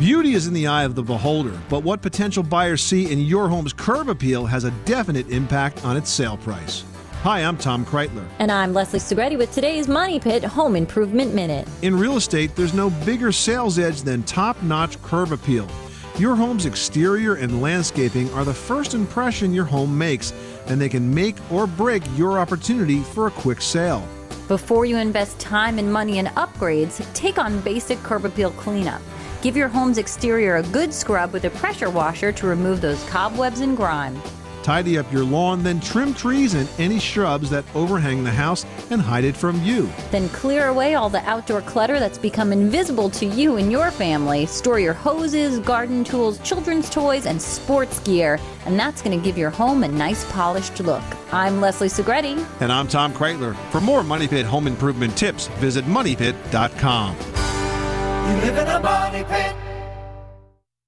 Beauty is in the eye of the beholder, but what potential buyers see in your home's curb appeal has a definite impact on its sale price. Hi, I'm Tom Kraeutler. And I'm Leslie Segrete with today's Money Pit Home Improvement Minute. In real estate, there's no bigger sales edge than top notch curb appeal. Your home's exterior and landscaping are the first impression your home makes, and they can make or break your opportunity for a quick sale. Before you invest time and money in upgrades, take on basic curb appeal cleanup. Give your home's exterior a good scrub with a pressure washer to remove those cobwebs and grime. Tidy up your lawn, then trim trees and any shrubs that overhang the house and hide it from you. Then clear away all the outdoor clutter that's become invisible to you and your family. Store your hoses, garden tools, children's toys, and sports gear, and that's going to give your home a nice polished look. I'm Leslie Segrete. And I'm Tom Kraeutler. For more Money Pit home improvement tips, visit MoneyPit.com. You live in a money pit.